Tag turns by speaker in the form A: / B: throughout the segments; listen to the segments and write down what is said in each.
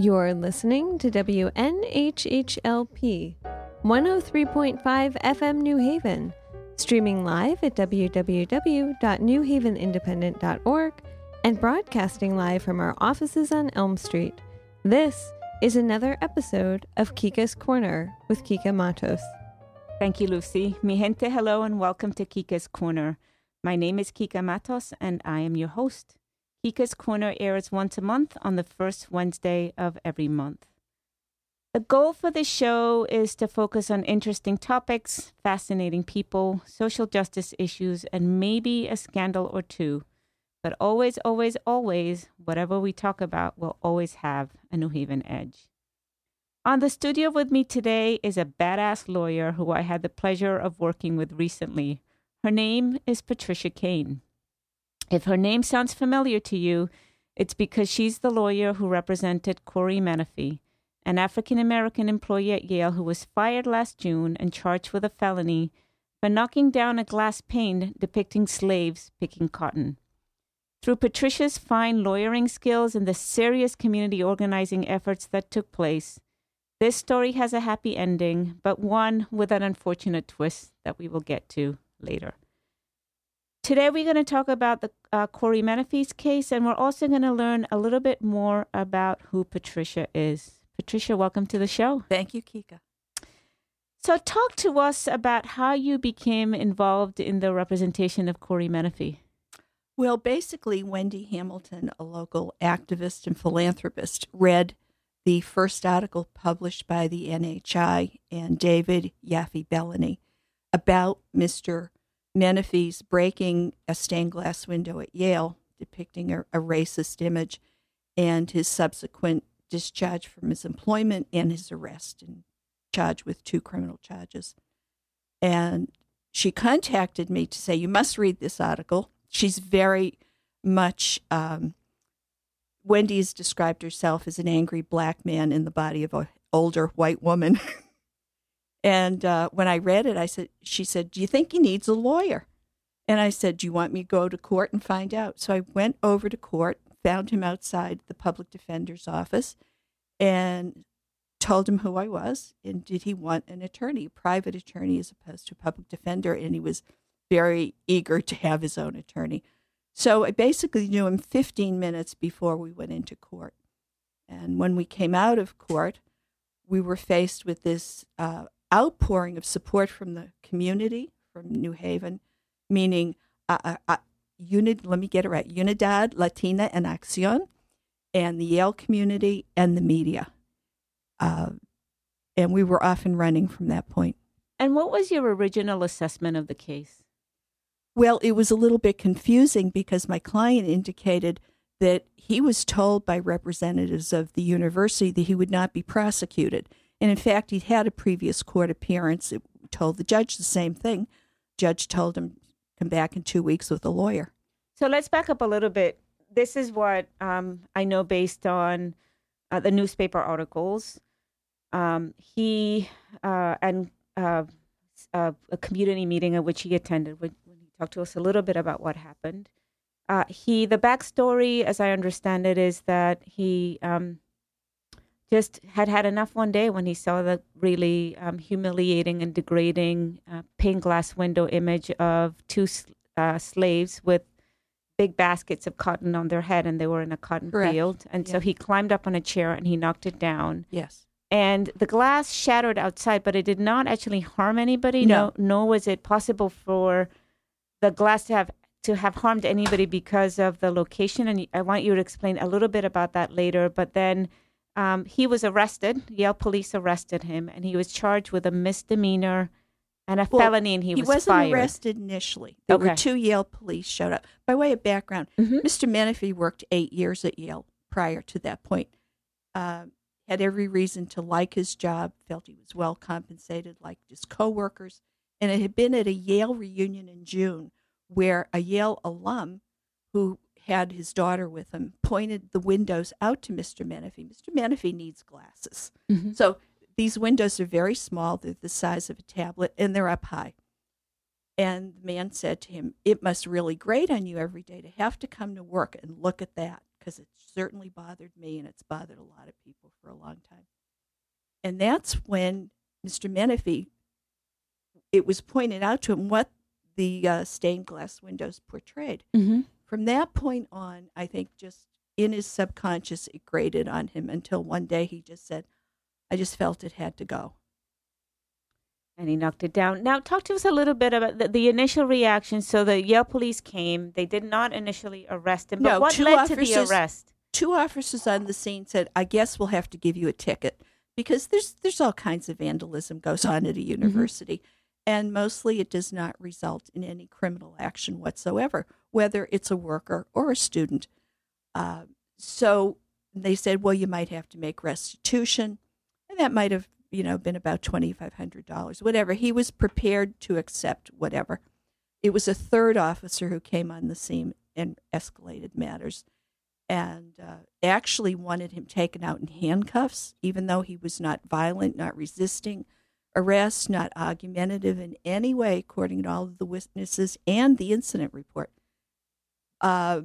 A: You're listening to WNHHLP 103.5 FM New Haven, streaming live at www.newhavenindependent.org and broadcasting live from our offices on Elm Street. This is another episode of Kika's Corner with Kika Matos.
B: Thank you, Lucy. Mi gente, hello and welcome to Kika's Corner. My name is Kika Matos and I am your host. Kika's Corner airs once a month on the first Wednesday of every month. The goal for this show is to focus on interesting topics, fascinating people, social justice issues, and maybe a scandal or two. But always, always, always, whatever we talk about will always have a New Haven edge. On the studio with me today is a badass lawyer who I had the pleasure of working with recently. Her name is Patricia Kane. If her name sounds familiar to you, it's because she's the lawyer who represented Corey Menafee, an African American employee at Yale who was fired last June and charged with a felony for knocking down a glass pane depicting slaves picking cotton. Through Patricia's fine lawyering skills and the serious community organizing efforts that took place, this story has a happy ending, but one with an unfortunate twist that we will get to later. Today, we're going to talk about the uh, Corey Menafee's case, and we're also going to learn a little bit more about who Patricia is. Patricia, welcome to the show.
C: Thank you, Kika.
B: So, talk to us about how you became involved in the representation of Corey Menafee.
C: Well, basically, Wendy Hamilton, a local activist and philanthropist, read the first article published by the NHI and David Yaffe Bellany about Mr. Menafee's breaking a stained glass window at Yale, depicting a, a racist image, and his subsequent discharge from his employment and his arrest and charged with two criminal charges. And she contacted me to say, You must read this article. She's very much, um, Wendy has described herself as an angry black man in the body of an older white woman. And uh, when I read it, I said, she said, Do you think he needs a lawyer? And I said, Do you want me to go to court and find out? So I went over to court, found him outside the public defender's office, and told him who I was and did he want an attorney, a private attorney as opposed to a public defender. And he was very eager to have his own attorney. So I basically knew him 15 minutes before we went into court. And when we came out of court, we were faced with this uh, outpouring of support from the community, from New Haven, meaning uh, uh, uh, unit. Let me get it right: Unidad Latina en Acción, and the Yale community and the media. Uh, and we were off and running from that point.
B: And what was your original assessment of the case?
C: Well, it was a little bit confusing because my client indicated that he was told by representatives of the university that he would not be prosecuted. And in fact, he'd had a previous court appearance. It told the judge the same thing. Judge told him come back in two weeks with a lawyer.
B: So let's back up a little bit. This is what um, I know based on uh, the newspaper articles. Um, he uh, and uh, uh a community meeting at which he attended when, he talked to us a little bit about what happened. Uh, he the backstory, as I understand it, is that he um, just had had enough one day when he saw the really um, humiliating and degrading uh, pane glass window image of two uh, slaves with big baskets of cotton on their head, and they were in a cotton
C: Correct.
B: field. And so he climbed up on a chair and he knocked it down.
C: Yes.
B: And the glass shattered outside, but it did not actually harm anybody.
C: No.
B: no nor was it possible for the glass to have to have harmed anybody because of the location. And I want you to explain a little bit about that later. But then um, he was arrested. Yale police arrested him, and he was charged with a misdemeanor and a
C: Well,
B: felony, and he,
C: He,
B: was
C: wasn't
B: fired.
C: arrested initially. There
B: Okay.
C: were two Yale police showed up. By way of background,
B: Mhm.
C: Mr. Menafee worked eight years at Yale prior to that point. Uh, had every reason to like his job, felt he was well compensated, liked his coworkers, and it had been at a Yale reunion in June where a Yale alum who had his daughter with him pointed the windows out to Mr. Menafee. Mr. Menafee needs glasses.
B: Mhm.
C: So these windows are very small, they're the size of a tablet, and they're up high. And the man said to him, It must really grate on you every day to have to come to work and look at that because it certainly bothered me and it's bothered a lot of people for a long time. And that's when Mr. Menafee, it was pointed out to him what the uh, stained glass windows portrayed.
B: Mm-hmm.
C: From that point on, I think just in his subconscious, it grated on him until one day he just said, I just felt it had to go.
B: And he knocked it down. Now, talk to us a little bit about the, the initial reaction. So the Yale police came. They did not initially arrest him. But
C: No,
B: what
C: two
B: led to the
C: officers-
B: arrest?
C: Two officers on the scene said, I guess we'll have to give you a ticket because there's there's all kinds of vandalism goes on at a mm-hmm. university. And mostly it does not result in any criminal action whatsoever, whether it's a worker or a student. Uh, so they said, well, you might have to make restitution. And that might have, you know, been about $2,500, whatever. He was prepared to accept whatever. It was a third officer who came on the scene and escalated matters and uh, actually wanted him taken out in handcuffs, even though he was not violent, not resisting arrest, not argumentative in any way, according to all of the witnesses and the incident report. Uh,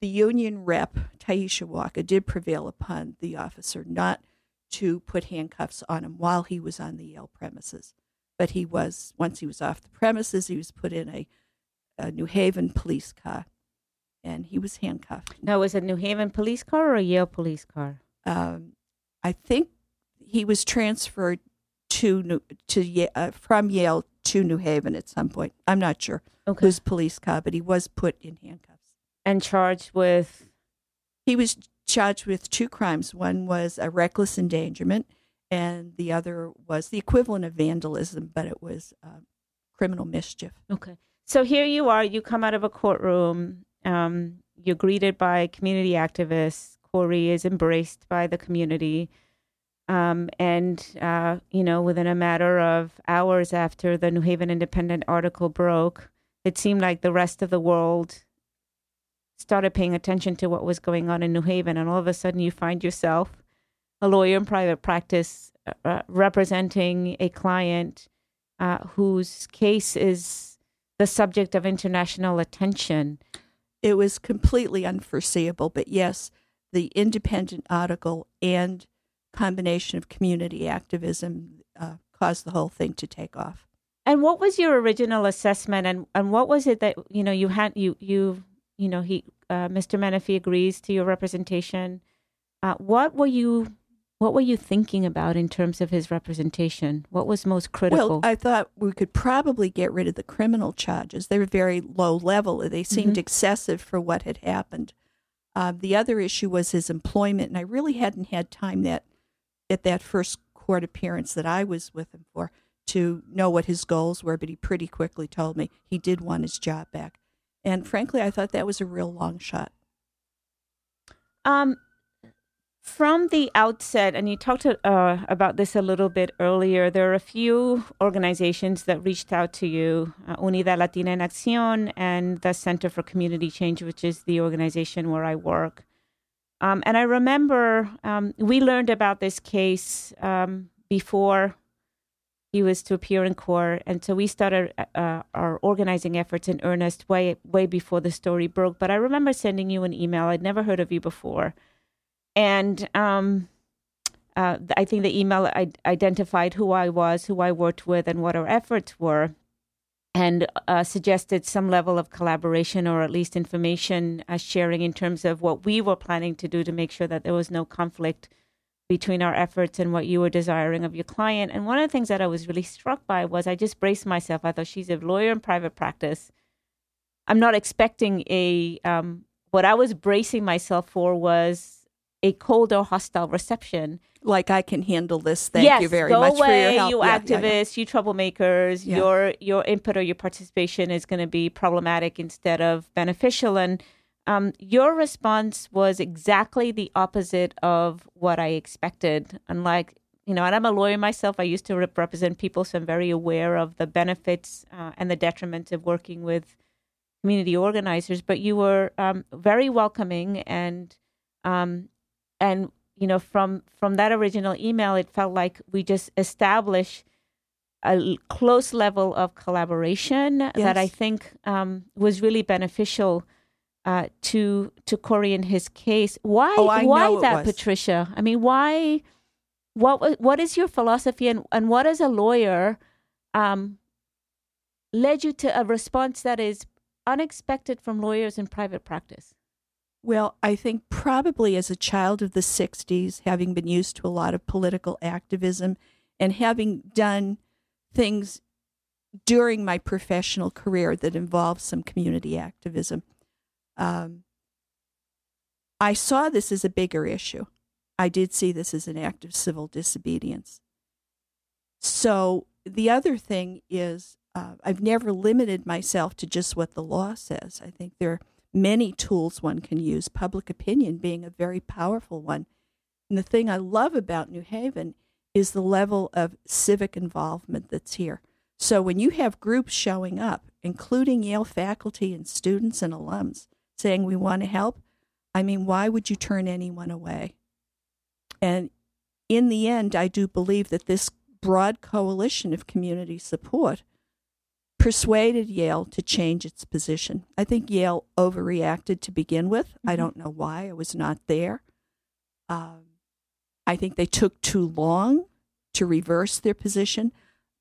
C: the union rep, Taisha Walker, did prevail upon the officer not to put handcuffs on him while he was on the Yale premises. But he was, once he was off the premises, he was put in a, a New Haven police car and he was handcuffed.
B: Now, was it New Haven police car or a Yale police car?
C: Um, I think he was transferred to New, to uh, from Yale to New Haven at some point. I'm not sure
B: Okay.
C: whose police car, but he was put in handcuffs.
B: and charged with
C: He was charged with two crimes. One was a reckless endangerment, and the other was the equivalent of vandalism, but it was uh, criminal mischief.
B: Okay. So here you are. You come out of a courtroom. Um, you're greeted by community activists. Corey is embraced by the community. Um, and, uh, you know, within a matter of hours after the New Haven Independent article broke, it seemed like the rest of the world started paying attention to what was going on in New Haven. And all of a sudden, you find yourself a lawyer in private practice uh, representing a client uh, whose case is the subject of international attention.
C: It was completely unforeseeable, but yes, the independent article and combination of community activism uh, caused the whole thing to take off.
B: And what was your original assessment, and, and what was it that you know you had you you you know he uh, Mr. Menafee agrees to your representation. Uh, what were you what were you thinking about in terms of his representation? What was most critical?
C: Well, I thought we could probably get rid of the criminal charges. They were very low level. They seemed
B: Mhm.
C: excessive for what had happened. Uh, the other issue was his employment, and I really hadn't had time that at that first court appearance that I was with him for to know what his goals were. But he pretty quickly told me he did want his job back, and frankly, I thought that was a real long shot.
B: Um, from the outset, and you talked uh, about this a little bit earlier, there are a few organizations that reached out to you uh, Unidad Latina en Acción and the Center for Community Change, which is the organization where I work. Um, and I remember um, we learned about this case um, before he was to appear in court, and so we started uh, our organizing efforts in earnest way way before the story broke. But I remember sending you an email. I'd never heard of you before, and um, uh, I think the email I- identified who I was, who I worked with, and what our efforts were, and uh, suggested some level of collaboration or at least information uh, sharing in terms of what we were planning to do to make sure that there was no conflict between our efforts and what you were desiring of your client. And one of the things that I was really struck by was I just braced myself. I thought she's a lawyer in private practice. I'm not expecting a um, what I was bracing myself for was a cold or hostile reception.
C: Like I can handle this. Thank
B: yes,
C: you very
B: go
C: much
B: away,
C: for your help.
B: you
C: Yeah, yeah, yeah.
B: activists, you troublemakers.
C: Yeah.
B: Your your input or your participation is going to be problematic instead of beneficial. And um, your response was exactly the opposite of what I expected. Unlike you know, and I'm a lawyer myself. I used to rep- represent people, so I'm very aware of the benefits uh, and the detriments of working with community organizers. But you were um, very welcoming and um, and you know from from that original email it felt like we just established a close level of collaboration that i think um, was really beneficial uh, to to Corey in his case. Why
C: Oh,
B: why that. Patricia? I mean, why? What what is your philosophy, and and what as a lawyer um, led you to a response that is unexpected from lawyers in private practice?
C: Well, I think probably as a child of the 60s, having been used to a lot of political activism and having done things during my professional career that involved some community activism, um, I saw this as a bigger issue. I did see this as an act of civil disobedience. So the other thing is, uh, I've never limited myself to just what the law says. I think there many tools one can use, public opinion being a very powerful one. And the thing I love about New Haven is the level of civic involvement that's here. So when you have groups showing up, including Yale faculty and students and alums, saying we want to help, I mean, why would you turn anyone away? And in the end, I do believe that this broad coalition of community support persuaded Yale to change its position. I think Yale overreacted to begin with. I
B: Mhm.
C: don't know why. I was not there. Um, I think they took too long to reverse their position.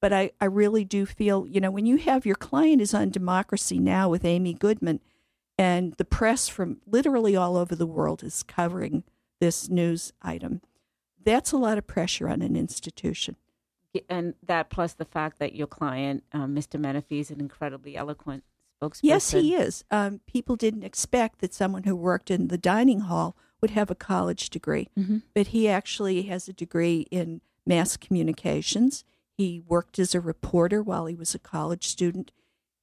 C: But I, I really do feel, you know, when you have your client is on Democracy Now! with Amy Goodman, and the press from literally all over the world is covering this news item, that's a lot of pressure on an institution.
B: And that plus the fact that your client, um, Mr. Menafee, is an incredibly eloquent spokesperson.
C: Yes, he is. Um, people didn't expect that someone who worked in the dining hall would have a college degree,
B: Mhm.
C: but he actually has a degree in mass communications. He worked as a reporter while he was a college student.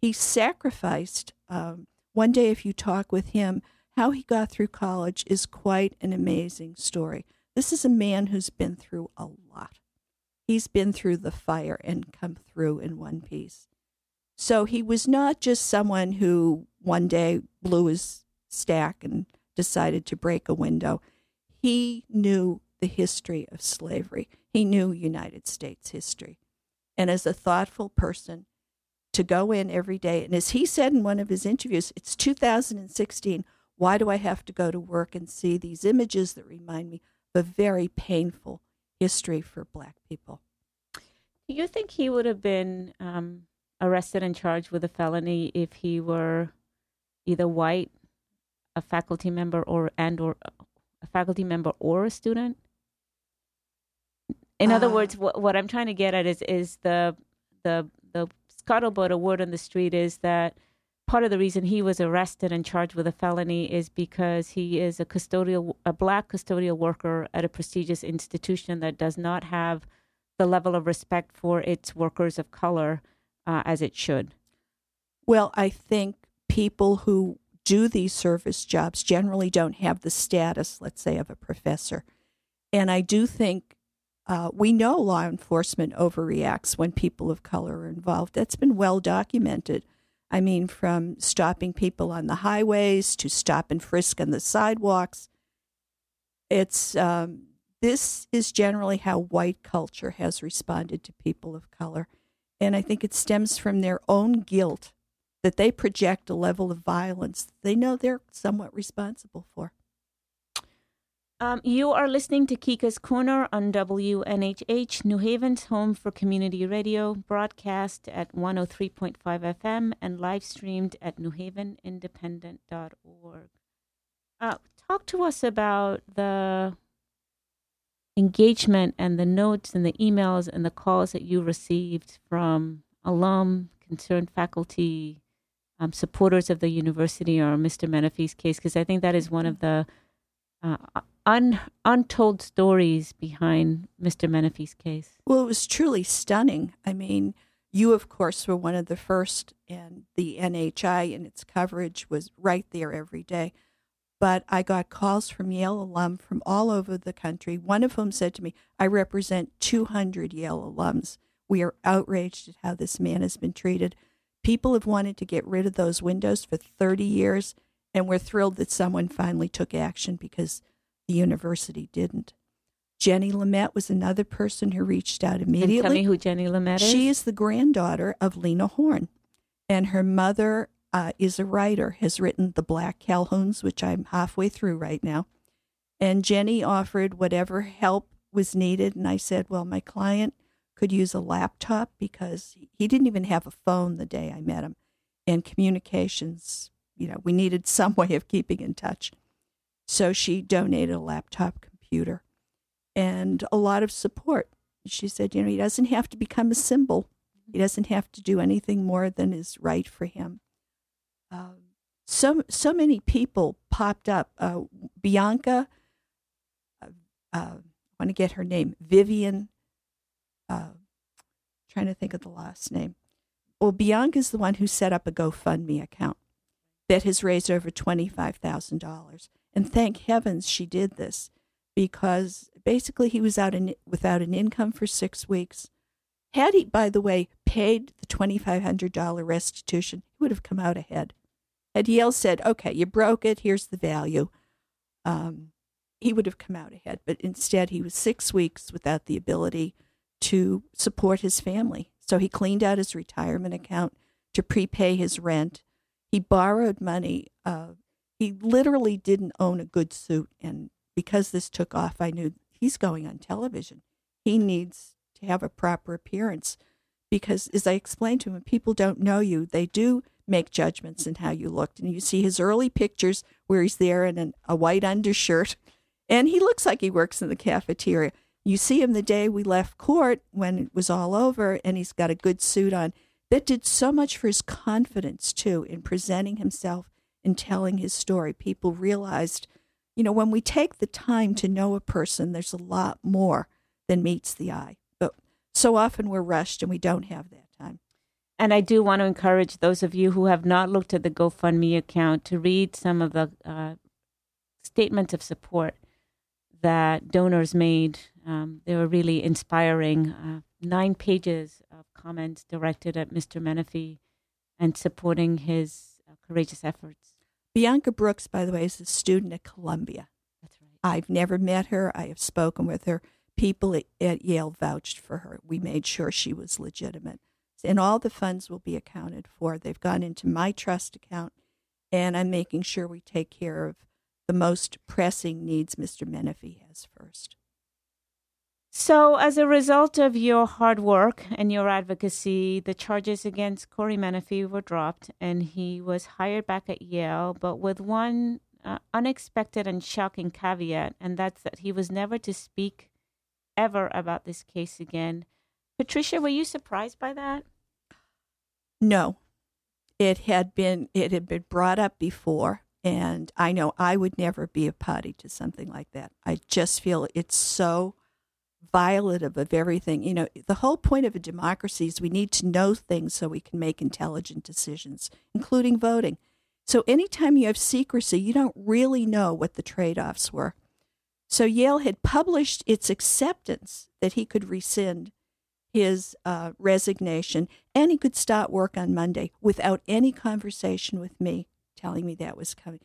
C: He sacrificed. Um, one day, if you talk with him, how he got through college is quite an amazing story. This is a man who's been through a lot. He's been through the fire and come through in one piece. So he was not just someone who one day blew his stack and decided to break a window. He knew the history of slavery. He knew United States history. And as a thoughtful person, to go in every day, and as he said in one of his interviews, it's 2016. Why do I have to go to work and see these images that remind me of a very painful history for Black people?
B: Do you think he would have been um, arrested and charged with a felony if he were either white, a faculty member, or and or a faculty member or a student? In other
C: Uh,
B: words, what, what I'm trying to get at is is the the the scuttlebutt, a word on the street, is that part of the reason he was arrested and charged with a felony is because he is a custodial, a black custodial worker at a prestigious institution that does not have the level of respect for its workers of color uh, as it should.
C: Well, I think people who do these service jobs generally don't have the status, let's say, of a professor. And I do think uh, we know law enforcement overreacts when people of color are involved. That's been well documented. I mean, from stopping people on the highways to stop and frisk on the sidewalks. It's um, this is generally how white culture has responded to people of color. And I think it stems from their own guilt that they project a level of violence they know they're somewhat responsible for.
B: Um, you are listening to Kika's Corner on WNHH, New Haven's home for community radio, broadcast at 103.5 FM and live streamed at newhavenindependent.org. Uh, talk to us about the engagement and the notes and the emails and the calls that you received from alum, concerned faculty, um, supporters of the university or Mr. Menafee's case, because I think that is one of the uh, un, untold stories behind Mr. Menafee's case.
C: Well, it was truly stunning. I mean, you, of course, were one of the first, and the NHI and its coverage was right there every day. But I got calls from Yale alum from all over the country, one of whom said to me, I represent 200 Yale alums. We are outraged at how this man has been treated. People have wanted to get rid of those windows for 30 years, and we're thrilled that someone finally took action because the university didn't. Jenny Lumet was another person who reached out
B: And tell me
C: immediately.
B: who Jenny Lumet is.
C: She is the granddaughter of Lena Horne, and her mother uh, is a writer, has written The Black Calhouns, which I'm halfway through right now. And Jenny offered whatever help was needed. And I said, Well, my client could use a laptop because he didn't even have a phone the day I met him. And communications, you know, we needed some way of keeping in touch. So she donated a laptop computer and a lot of support. She said, You know, he doesn't have to become a symbol, he doesn't have to do anything more than is right for him. Um, so so many people popped up. Uh, Bianca, uh, uh, I want to get her name, Vivian. Uh, trying to think of the last name. Well, Bianca is the one who set up a GoFundMe account that has raised over twenty five thousand dollars, and thank heavens she did this, because basically he was out in, without an income for six weeks. Had he, by the way, paid the twenty five hundred dollar restitution, he would have come out ahead. Had Yale said, okay, you broke it, here's the value, um, he would have come out ahead. But instead, he was six weeks without the ability to support his family. So he cleaned out his retirement account to prepay his rent. He borrowed money. Uh, he literally didn't own a good suit. And because this took off, I knew he's going on television. He needs to have a proper appearance because, as I explained to him, people don't know you. They do make judgments in how you looked. And you see his early pictures where he's there in an, a white undershirt, and he looks like he works in the cafeteria. You see him the day we left court when it was all over, and he's got a good suit on. That did so much for his confidence, too, in presenting himself and telling his story. People realized, you know, when we take the time to know a person, there's a lot more than meets the eye. But so often we're rushed and we don't have that time.
B: And I do want to encourage those of you who have not looked at the GoFundMe account to read some of the uh, statements of support that donors made. Um, they were really inspiring. Uh, nine pages of comments directed at Mr. Menafee and supporting his courageous efforts.
C: Bianca Brooks, by the way, is a student at Columbia.
B: That's right.
C: I've never met her. I have spoken with her. People at, at Yale vouched for her. We made sure she was legitimate and all the funds will be accounted for. They've gone into my trust account, and I'm making sure we take care of the most pressing needs Mr. Menafee has first.
B: So, as a result of your hard work and your advocacy, the charges against Corey Menafee were dropped, and he was hired back at Yale, but with one uh, unexpected and shocking caveat, and that's that he was never to speak ever about this case again. Patricia, were you surprised by that?
C: No. It had been it had been brought up before and I know I would never be a party to something like that. I just feel it's so violative of everything. You know, the whole point of a democracy is we need to know things so we can make intelligent decisions, including voting. So anytime you have secrecy, you don't really know what the trade offs were. So Yale had published its acceptance that he could rescind his uh, resignation and he could start work on Monday without any conversation with me telling me that was coming.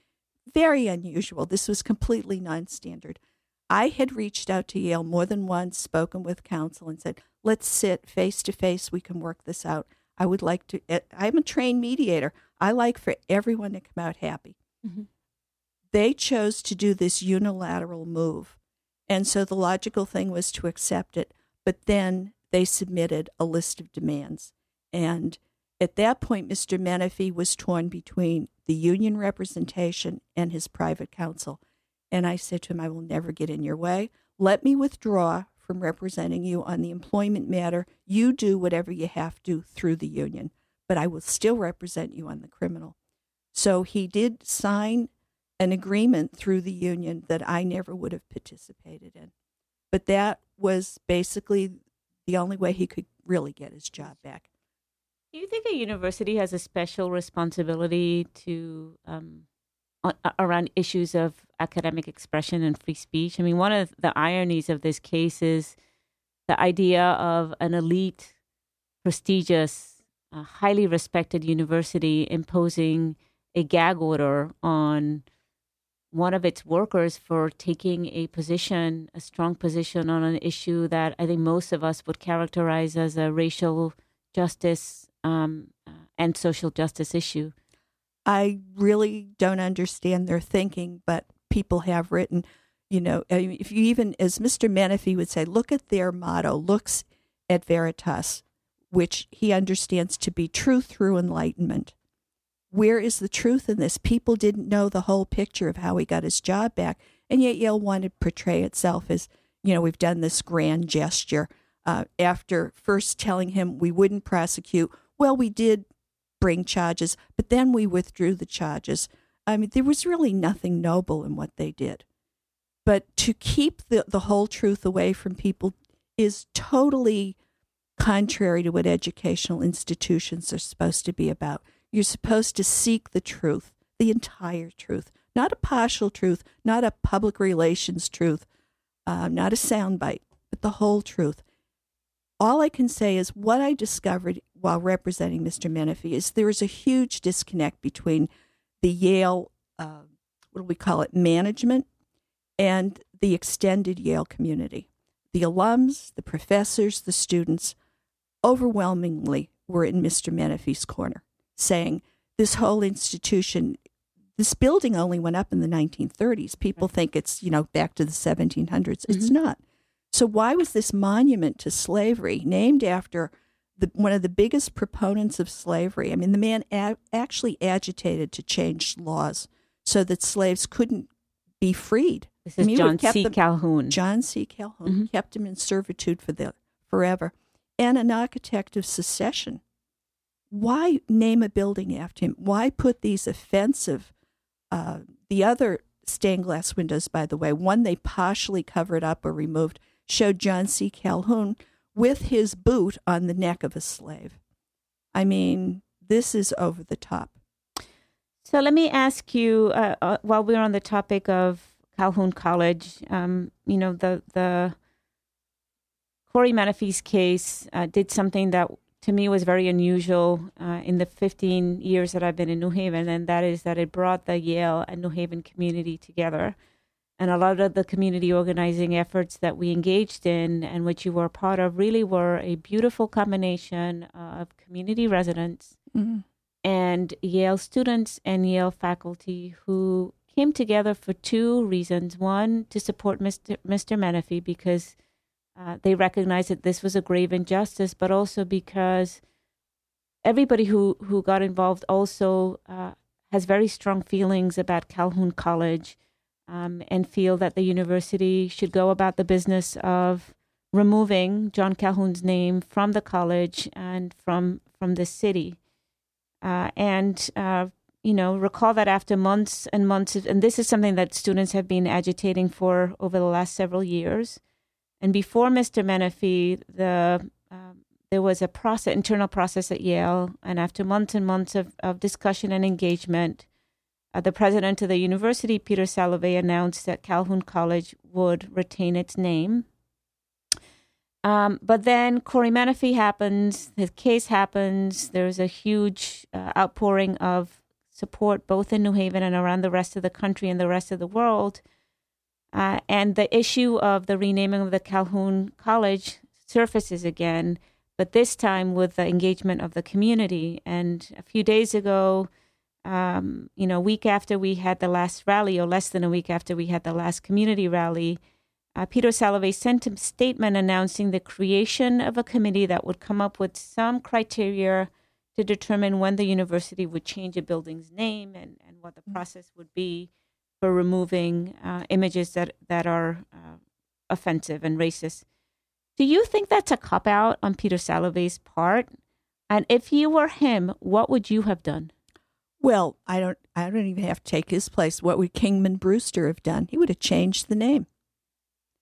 C: Very unusual. This was completely non standard. I had reached out to Yale more than once, spoken with counsel, and said, let's sit face to face. We can work this out. I would like to, eh, I'm a trained mediator. I like for everyone to come out happy. Mm-hmm. They chose to do this unilateral move. And so the logical thing was to accept it. But then they submitted a list of demands. And at that point, Mr. Menafee was torn between the union representation and his private counsel. And I said to him, I will never get in your way. Let me withdraw from representing you on the employment matter. You do whatever you have to through the union, but I will still represent you on the criminal. So he did sign an agreement through the union that I never would have participated in. But that was basically the only way he could really get his job back.
B: Do you think a university has a special responsibility to um, around issues of academic expression and free speech? I mean, one of the ironies of this case is the idea of an elite, prestigious, uh, highly respected university imposing a gag order on one of its workers for taking a position, a strong position on an issue that I think most of us would characterize as a racial justice um, uh, and social justice issue.
C: I really don't understand their thinking, but people have written, you know, if you even, as Mr. Menafee would say, look at their motto, Lux et Veritas, which he understands to be truth through enlightenment. Where is the truth in this? People didn't know the whole picture of how he got his job back, and yet Yale wanted to portray itself as, you know, we've done this grand gesture. Uh, after first telling him we wouldn't prosecute, well, we did bring charges, but then we withdrew the charges. I mean, there was really nothing noble in what they did. But to keep the, the whole truth away from people is totally contrary to what educational institutions are supposed to be about. You're supposed to seek the truth, the entire truth, not a partial truth, not a public relations truth, uh, not a soundbite, but the whole truth. All I can say is what I discovered while representing Mr. Menafee is there is a huge disconnect between the Yale, uh, what do we call it, management and the extended Yale community. The alums, the professors, the students overwhelmingly were in Mr. Menafee's corner, saying this whole institution, this building only went up in the 1930s. People think it's, you know, back to the 1700s. Mm-hmm. It's not. So why was this monument to slavery named after the, one of the biggest proponents of slavery. I mean, the man a- actually agitated to change laws so that slaves couldn't be freed.
B: This is
C: I mean,
B: John C.
C: them,
B: Calhoun.
C: John C. Calhoun
B: Mhm.
C: kept them in servitude for the forever, and an architect of secession. Why name a building after him? Why put these offensive? Uh, the other stained glass windows, by the way, one they partially covered up or removed, showed John C. Calhoun with his boot on the neck of a slave. I mean, this is over the top.
B: So let me ask you, uh, uh, while we're on the topic of Calhoun College, um, you know, the the Corey Menafee's case uh, did something that to me was very unusual uh, in the 15 years that I've been in New Haven, and that is that it brought the Yale and New Haven community together. And a lot of the community organizing efforts that we engaged in and which you were a part of really were a beautiful combination of community residents
C: Mm-hmm.
B: and Yale students and Yale faculty who came together for two reasons. One, to support Mr. Mr. Menafee because uh, they recognized that this was a grave injustice, but also because everybody who, who got involved also uh, has very strong feelings about Calhoun College um, and feel that the university should go about the business of removing John Calhoun's name from the college and from from the city. Uh, and uh, you know, recall that after months and months, of, and this is something that students have been agitating for over the last several years. And before Mr. Menafee, the um, there was a process, internal process at Yale, and after months and months of, of discussion and engagement, uh, the president of the university, Peter Salovey, announced that Calhoun College would retain its name. Um, but then Corey Menafee happens, his case happens. There's a huge uh, outpouring of support both in New Haven and around the rest of the country and the rest of the world. Uh, and the issue of the renaming of the Calhoun College surfaces again, but this time with the engagement of the community. And a few days ago, um, you know, a week after we had the last rally, or less than a week after we had the last community rally, uh, Peter Salovey sent a statement announcing the creation of a committee that would come up with some criteria to determine when the university would change a building's name and, and what the process would be for removing uh, images that, that are uh, offensive and racist. Do you think that's a cop out on Peter Salovey's part? And if you were him, what would you have done?
C: Well, I don't I don't even have to take his place. What would Kingman Brewster have done? He would have changed the name.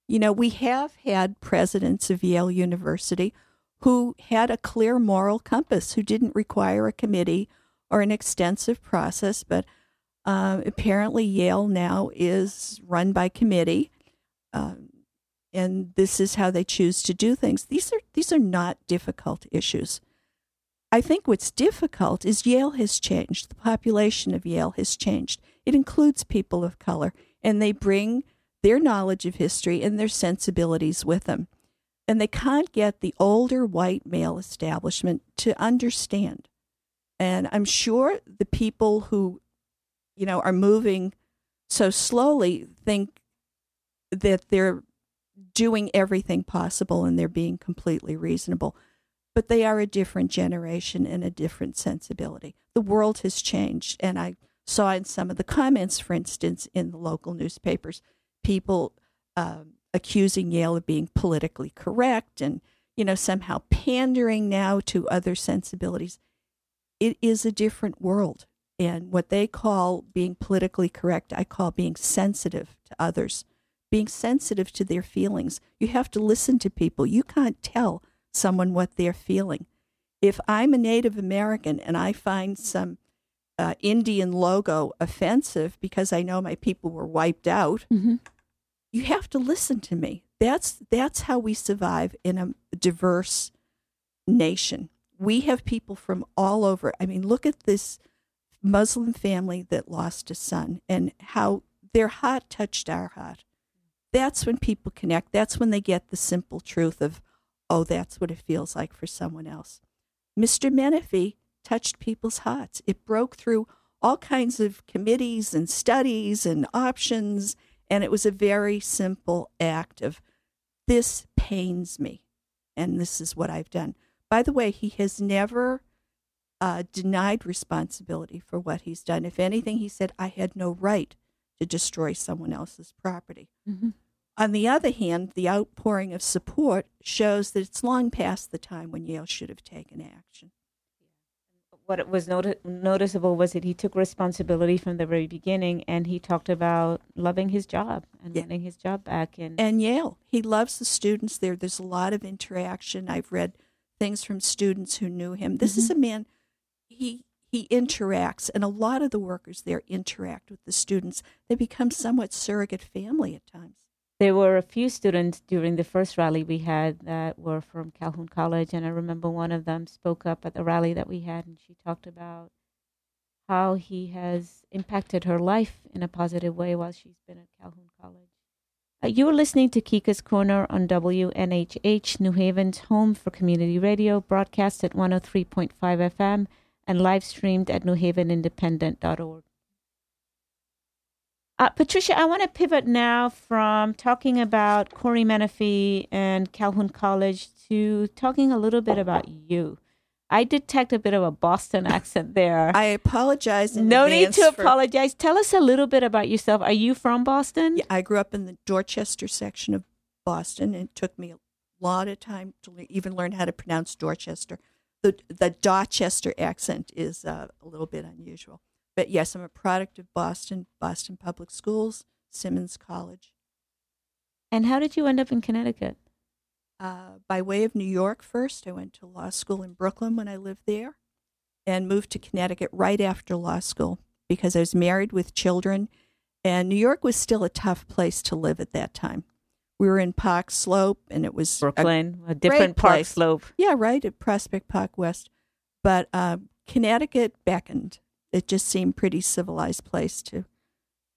C: You know, we have had presidents of Yale University who had a clear moral compass, who didn't require a committee or an extensive process, but uh, apparently Yale now is run by committee, um, and this is how they choose to do things. These are these are not difficult issues. I think what's difficult is Yale has changed. The population of Yale has changed. It includes people of color, and they bring their knowledge of history and their sensibilities with them. And they can't get the older white male establishment to understand. And I'm sure the people who, you know, are moving so slowly think that they're doing everything possible and they're being completely reasonable. But they are a different generation and a different sensibility. The world has changed. And I saw in some of the comments, for instance, in the local newspapers, people um, accusing Yale of being politically correct and, you know, somehow pandering now to other sensibilities. It is a different world. And what they call being politically correct, I call being sensitive to others, being sensitive to their feelings. You have to listen to people. You can't tell someone what they're feeling. If I'm a Native American and I find some uh, Indian logo offensive because I know my people were wiped out,
B: Mm-hmm.
C: you have to listen to me. That's that's how we survive in a diverse nation. We have people from all over. I mean, look at this Muslim family that lost a son and how their heart touched our heart. That's when people connect. That's when they get the simple truth of, oh, that's what it feels like for someone else. Mr. Menafee touched people's hearts. It broke through all kinds of committees and studies and options, and it was a very simple act of, this pains me, and this is what I've done. By the way, he has never uh, denied responsibility for what he's done. If anything, he said, I had no right to destroy someone else's property.
B: Mm-hmm.
C: On the other hand, the outpouring of support shows that it's long past the time when Yale should have taken action.
B: What was noti- noticeable was that he took responsibility from the very beginning, and he talked about loving his job and
C: Yeah.
B: wanting his job back. And,
C: And Yale, he loves the students there. There's a lot of interaction. I've read things from students who knew him. This is mm-hmm. a man, he he interacts, and a lot of the workers there interact with the students. They become somewhat surrogate family at times.
B: There were a few students during the first rally we had that were from Calhoun College, and I remember one of them spoke up at the rally that we had, and she talked about how he has impacted her life in a positive way while she's been at Calhoun College. Uh, you are listening to Kika's Corner on WNHH, New Haven's home for community radio, broadcast at 103.5 FM and live streamed at newhavenindependent.org. Uh, Patricia, I want to pivot now from talking about Corey Menafee and Calhoun College to talking a little bit about you. I detect a bit of a Boston accent there.
C: I apologize.
B: No need to
C: for-
B: apologize. Tell us a little bit about yourself. Are you from Boston?
C: Yeah, I grew up in the Dorchester section of Boston, and it took me a lot of time to le- even learn how to pronounce Dorchester. The the Dorchester accent is uh, a little bit unusual, but yes, I'm a product of Boston, Boston Public Schools, Simmons College.
B: And how did you end up in Connecticut?
C: Uh, by way of New York first, I went to law school in Brooklyn when I lived there, and moved to Connecticut right after law school because I was married with children, and New York was still a tough place to live at that time. We were in Park Slope, and it was
B: Brooklyn, a, different park slope.
C: yeah, right at Prospect Park West. But um, Connecticut beckoned. It just seemed pretty civilized place to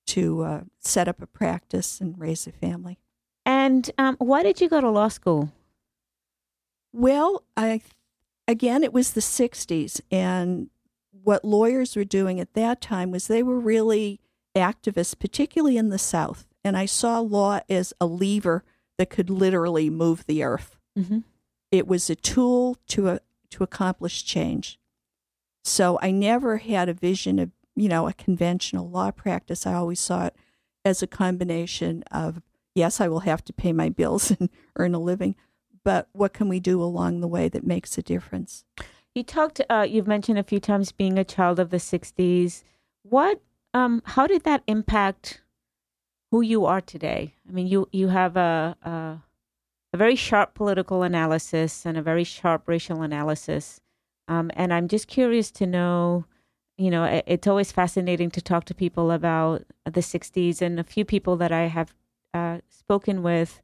C: to uh, set up a practice and raise a family.
B: And um, why did you go to law school?
C: Well, I again, it was the '60s, and what lawyers were doing at that time was they were really activists, particularly in the South. And I saw law as a lever that could literally move the earth.
B: Mm-hmm.
C: it was a tool to a, to accomplish change. So I never had a vision of you know a conventional law practice. I always saw it as a combination of yes, I will have to pay my bills and earn a living, but what can we do along the way that makes a difference?
B: You talked. Uh, you've mentioned a few times being a child of the '60s. What? Um, how did that impact who you are today? I mean, you you have a a, a very sharp political analysis and a very sharp racial analysis, um, and I'm just curious to know. You know, it, it's always fascinating to talk to people about the '60s, and a few people that I have uh, spoken with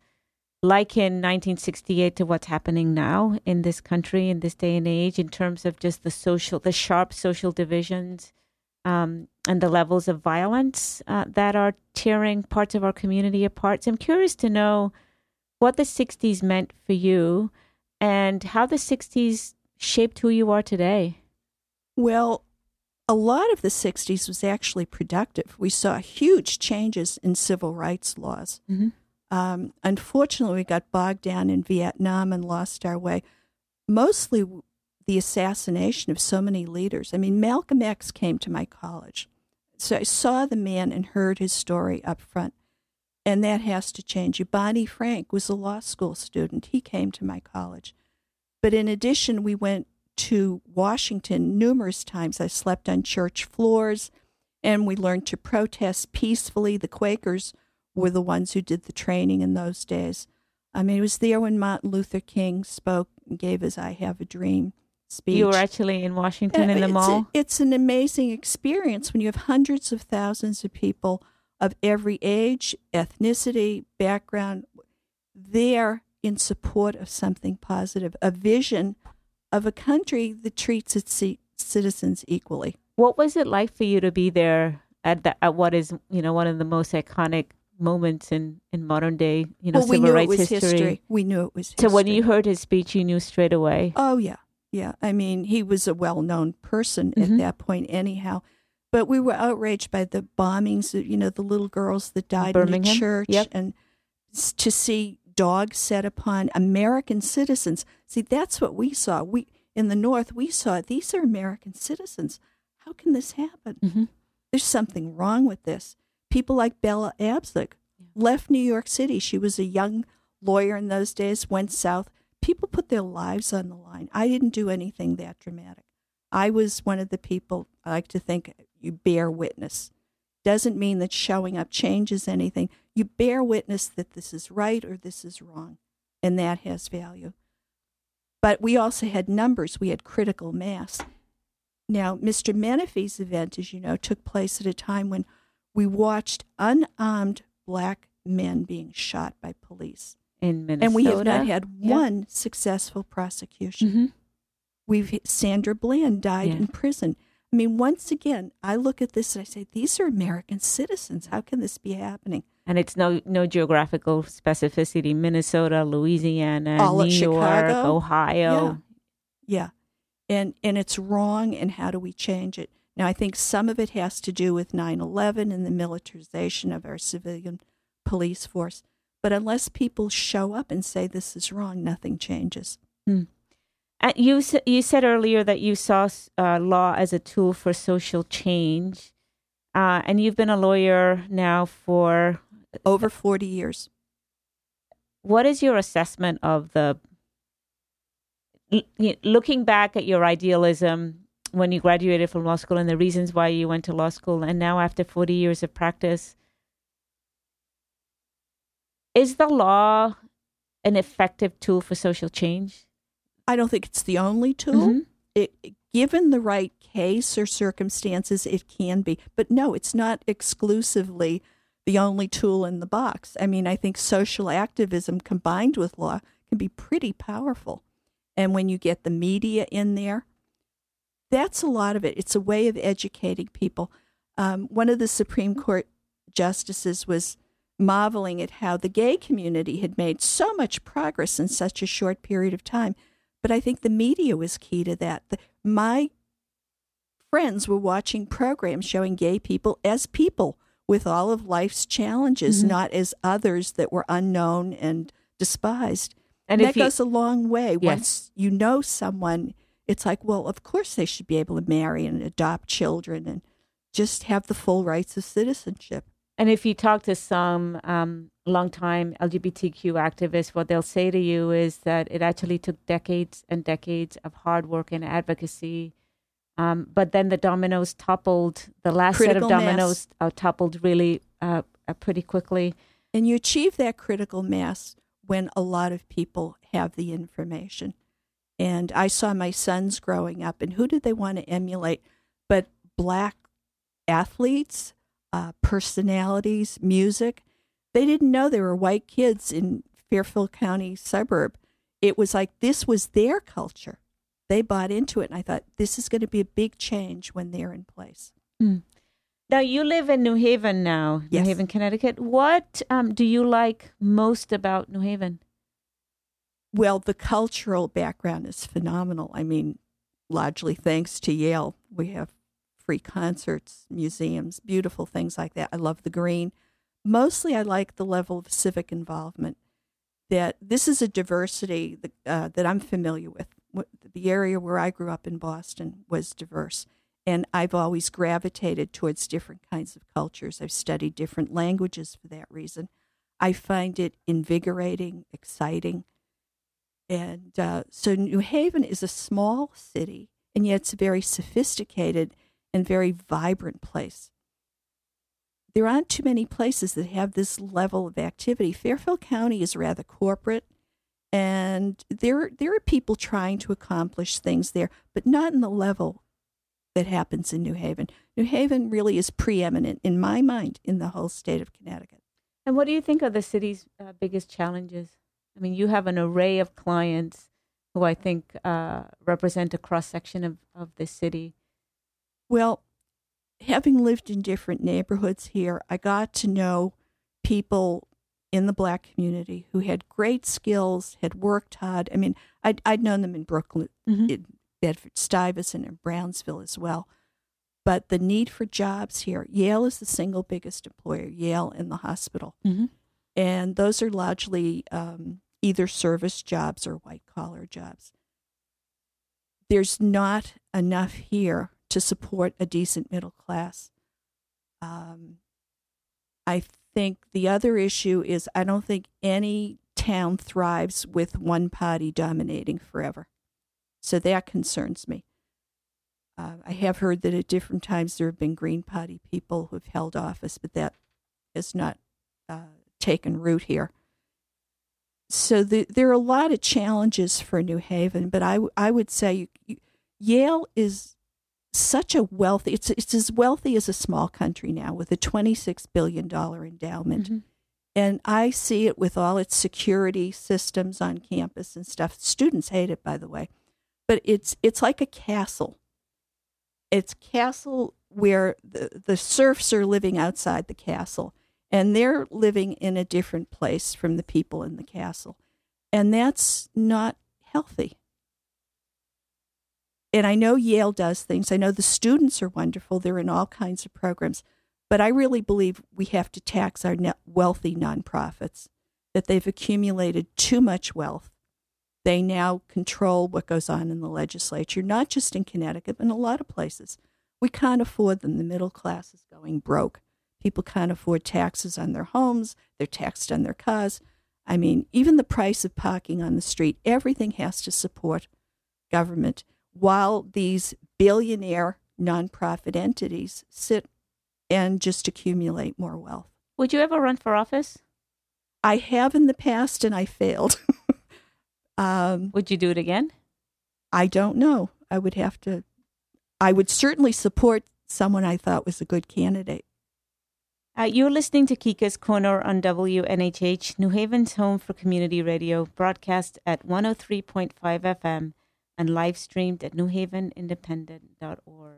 B: liken 1968 to what's happening now in this country in this day and age in terms of just the social the sharp social divisions um, and the levels of violence uh, that are tearing parts of our community apart so i'm curious to know what the 60s meant for you and how the 60s shaped who you are today
C: Well, a lot of the 60s was actually productive. We saw huge changes in civil rights laws.
B: Mm-hmm.
C: Um, unfortunately, we got bogged down in Vietnam and lost our way. Mostly the assassination of so many leaders. I mean, Malcolm X came to my college. So I saw the man and heard his story up front. And that has to change. Barney Frank was a law school student. He came to my college. But in addition, we went to Washington numerous times. I slept on church floors and we learned to protest peacefully. The Quakers were the ones who did the training in those days. I mean, it was there when Martin Luther King spoke and gave his I Have a Dream speech.
B: You were actually in Washington in uh, the
C: it's
B: mall?
C: A, it's an amazing experience when you have hundreds of thousands of people of every age, ethnicity, background there in support of something positive, a vision of a country that treats its citizens equally.
B: What was it like for you to be there at the, at what is you know one of the most iconic moments in, in modern day you know
C: well,
B: civil
C: we knew
B: rights
C: it was
B: history.
C: history. We knew it was history.
B: So when you heard his speech, you knew straight away.
C: Oh yeah, yeah. I mean, he was a well-known person
B: Mhm.
C: at that point, anyhow. But we were outraged by the bombings. You know, the little girls that died in
B: Birmingham?
C: the church,
B: Yep.
C: and to see dogs set upon American citizens. See, that's what we saw. We in the North, we saw these are American citizens. How can this happen?
B: Mhm.
C: There's something wrong with this. People like Bella Abzug left New York City. She was a young lawyer in those days, went south. People put their lives on the line. I didn't do anything that dramatic. I was one of the people I like to think you bear witness. Doesn't mean that showing up changes anything. You bear witness that this is right or this is wrong, and that has value. But we also had numbers, we had critical mass. Now, Mr. Menafee's event, as you know, took place at a time when we watched unarmed black men being shot by police.
B: in Minnesota.
C: And we have not had
B: Yeah.
C: one successful prosecution.
B: Mhm.
C: We've Sandra Bland died
B: Yeah.
C: in prison. I mean, once again, I look at this and I say, these are American citizens. How can this be happening?
B: And it's no no geographical specificity. Minnesota, Louisiana,
C: All
B: New York,
C: Chicago.
B: Ohio.
C: Yeah. yeah. And and it's wrong and how do we change it? Now I think some of it has to do with 9/11 and the militarization of our civilian police force. But unless people show up and say this is wrong, nothing changes. Hmm.
B: Uh, you you said earlier that you saw uh, law as a tool for social change, uh, and you've been a lawyer now for.
C: Over 40 years.
B: What is your assessment of the? Looking back at your idealism when you graduated from law school and the reasons why you went to law school, and now after forty years of practice, is the law an effective tool for social change?
C: I don't think it's the only tool.
B: Mhm.
C: It, given the right case or circumstances, it can be. But no, it's not exclusively the only tool in the box. I mean, I think social activism combined with law can be pretty powerful. And when you get the media in there, that's a lot of it. It's a way of educating people. Um, one of the Supreme Court justices was marveling at how the gay community had made so much progress in such a short period of time. But I think the media was key to that. The, my friends were watching programs showing gay people as people with all of life's challenges,
B: Mhm.
C: not as others that were unknown and despised.
B: And
C: that
B: you,
C: goes a long way.
B: Yes.
C: Once you know someone, it's like, well, of course they should be able to marry and adopt children and just have the full rights of citizenship.
B: And if you talk to some um, longtime LGBTQ activists, what they'll say to you is that it actually took decades and decades of hard work and advocacy. Um, but then the dominoes toppled, the last
C: Critical
B: set of dominoes uh, toppled really uh, uh, pretty quickly.
C: And you achieve that critical mass when a lot of people have the information. And I saw my sons growing up, and who did they want to emulate but black athletes, uh, personalities, music? They didn't know there were white kids in Fairfield County suburb. It was like this was their culture. They bought into it, and I thought this is going to be a big change when they're in place.
B: Now you live in New Haven now,
C: Yes.
B: New Haven, Connecticut. What um, do you like most about New Haven?
C: Well, the cultural background is phenomenal. I mean, largely thanks to Yale. We have free concerts, museums, beautiful things like that. I love the green. Mostly, I like the level of civic involvement. That this is a diversity that, uh, that I'm familiar with. The area where I grew up in Boston was diverse, and I've always gravitated towards different kinds of cultures. I've studied different languages for that reason. I find it invigorating, exciting. And uh, so New Haven is a small city, and yet it's very sophisticated and very vibrant place. There aren't too many places that have this level of activity. Fairfield County is rather corporate, and there there are people trying to accomplish things there, but not in the level that happens in New Haven. New Haven really is preeminent in my mind in the whole state of Connecticut.
B: And what do you think are the city's uh, biggest challenges? I mean, you have an array of clients who I think uh, represent a cross section of, of the city.
C: Well, having lived in different neighborhoods here, I got to know people in the black community who had great skills, had worked hard. I mean, I'd, I'd known them in Brooklyn, mm-hmm. in Bedford Stuyvesant, and Brownsville as well. But the need for jobs here, Yale is the single biggest employer, Yale and the hospital. Mm-hmm. And those are largely um, either service jobs or white collar jobs. There's not enough here to support a decent middle class. Um, I think the other issue is I don't think any town thrives with one party dominating forever. So that concerns me. Uh, I have heard that at different times there have been Green Party people who have held office, but that has not uh, taken root here. So the, there are a lot of challenges for New Haven, but I, I would say you, you, Yale is such a wealthy it's it's as wealthy as a small country now with a 26 billion dollar endowment. Mm-hmm. and i see it with all its security systems on campus and stuff. Students hate it by the way but it's it's like a castle. It's castle where the, the serfs are living outside the castle and they're living in a different place from the people in the castle. And that's not healthy and I know Yale does things. I know the students are wonderful. They're in all kinds of programs. But I really believe we have to tax our wealthy nonprofits, that they've accumulated too much wealth. They now control what goes on in the legislature, not just in Connecticut, but in a lot of places. We can't afford them. The middle class is going broke. People can't afford taxes on their homes, they're taxed on their cars. I mean, even the price of parking on the street, everything has to support government while these billionaire nonprofit entities sit and just accumulate more wealth.
B: Would you ever run for office?
C: I have in the past and I failed. um,
B: would you do it again?
C: I don't know. I would have to, I would certainly support someone I thought was a good candidate.
B: Uh, you're listening to Kika's Corner on WNHH, New Haven's home for community radio, broadcast at 103.5 FM and live streamed at newhavenindependent.org.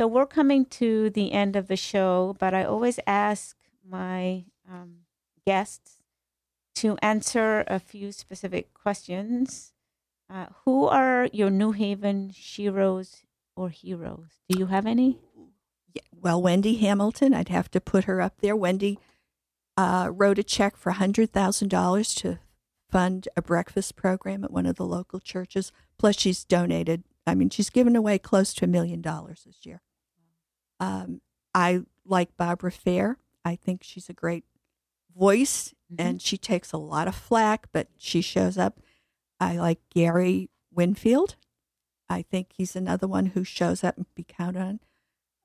B: So we're coming to the end of the show, but I always ask my um, guests to answer a few specific questions. Uh, who are your New Haven sheroes or heroes? Do you have any?
C: Yeah, well, Wendy Hamilton, I'd have to put her up there. Wendy uh, wrote a check for $100,000 to fund a breakfast program at one of the local churches. Plus, she's donated. I mean, she's given away close to a million dollars this year. Um, I like Barbara Fair. I think she's a great voice, mm-hmm. and she takes a lot of flack, but she shows up. I like Gary Winfield. I think he's another one who shows up and be counted on.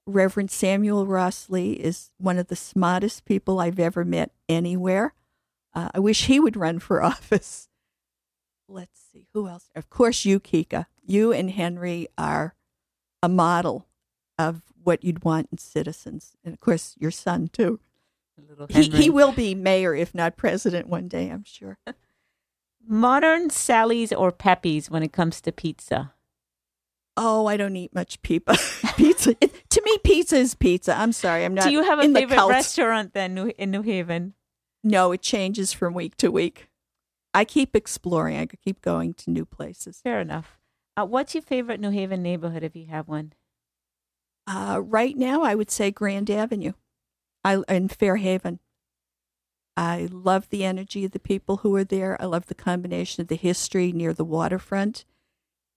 C: Reverend Samuel Ross Lee is one of the smartest people I've ever met anywhere. Uh, I wish he would run for office. Let's see, who else? Of course, you, Kika. You and Henry are a model of what you'd want in citizens. And of course, your son, too. He, he will be mayor, if not president, one day, I'm sure.
B: Modern Sally's or Pepe's when it comes to pizza?
C: Oh, I don't eat much pizza. pizza. It, to me, pizza is pizza. I'm sorry, I'm not.
B: Do you have a favorite restaurant then in New Haven?
C: No, it changes from week to week. I keep exploring. I keep going to new places.
B: Fair enough. Uh, what's your favorite New Haven neighborhood if you have one?
C: Uh, right now, I would say Grand Avenue, I in Fair Haven. I love the energy of the people who are there. I love the combination of the history near the waterfront,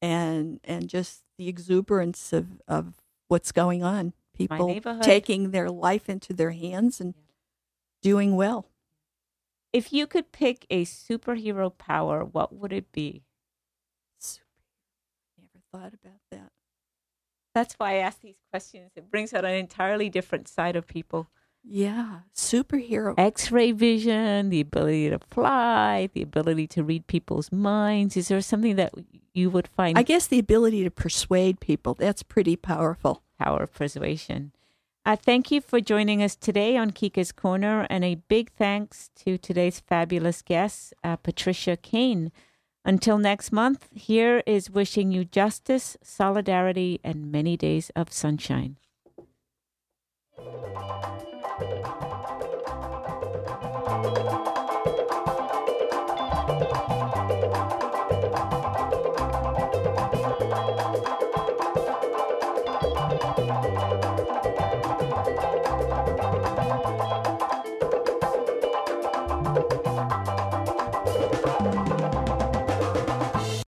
C: and and just the exuberance of of what's going on. People taking their life into their hands and doing well.
B: If you could pick a superhero power, what would it be?
C: Super. Never thought about that.
B: That's why I ask these questions. It brings out an entirely different side of people.
C: Yeah, superhero.
B: X ray vision, the ability to fly, the ability to read people's minds. Is there something that you would find
C: I guess the ability to persuade people, that's pretty powerful.
B: power of persuasion? I thank you for joining us today on Kika's Corner, and a big thanks to today's fabulous guest, uh, Patricia Kane. Until next month, here is wishing you justice, solidarity, and many days of sunshine.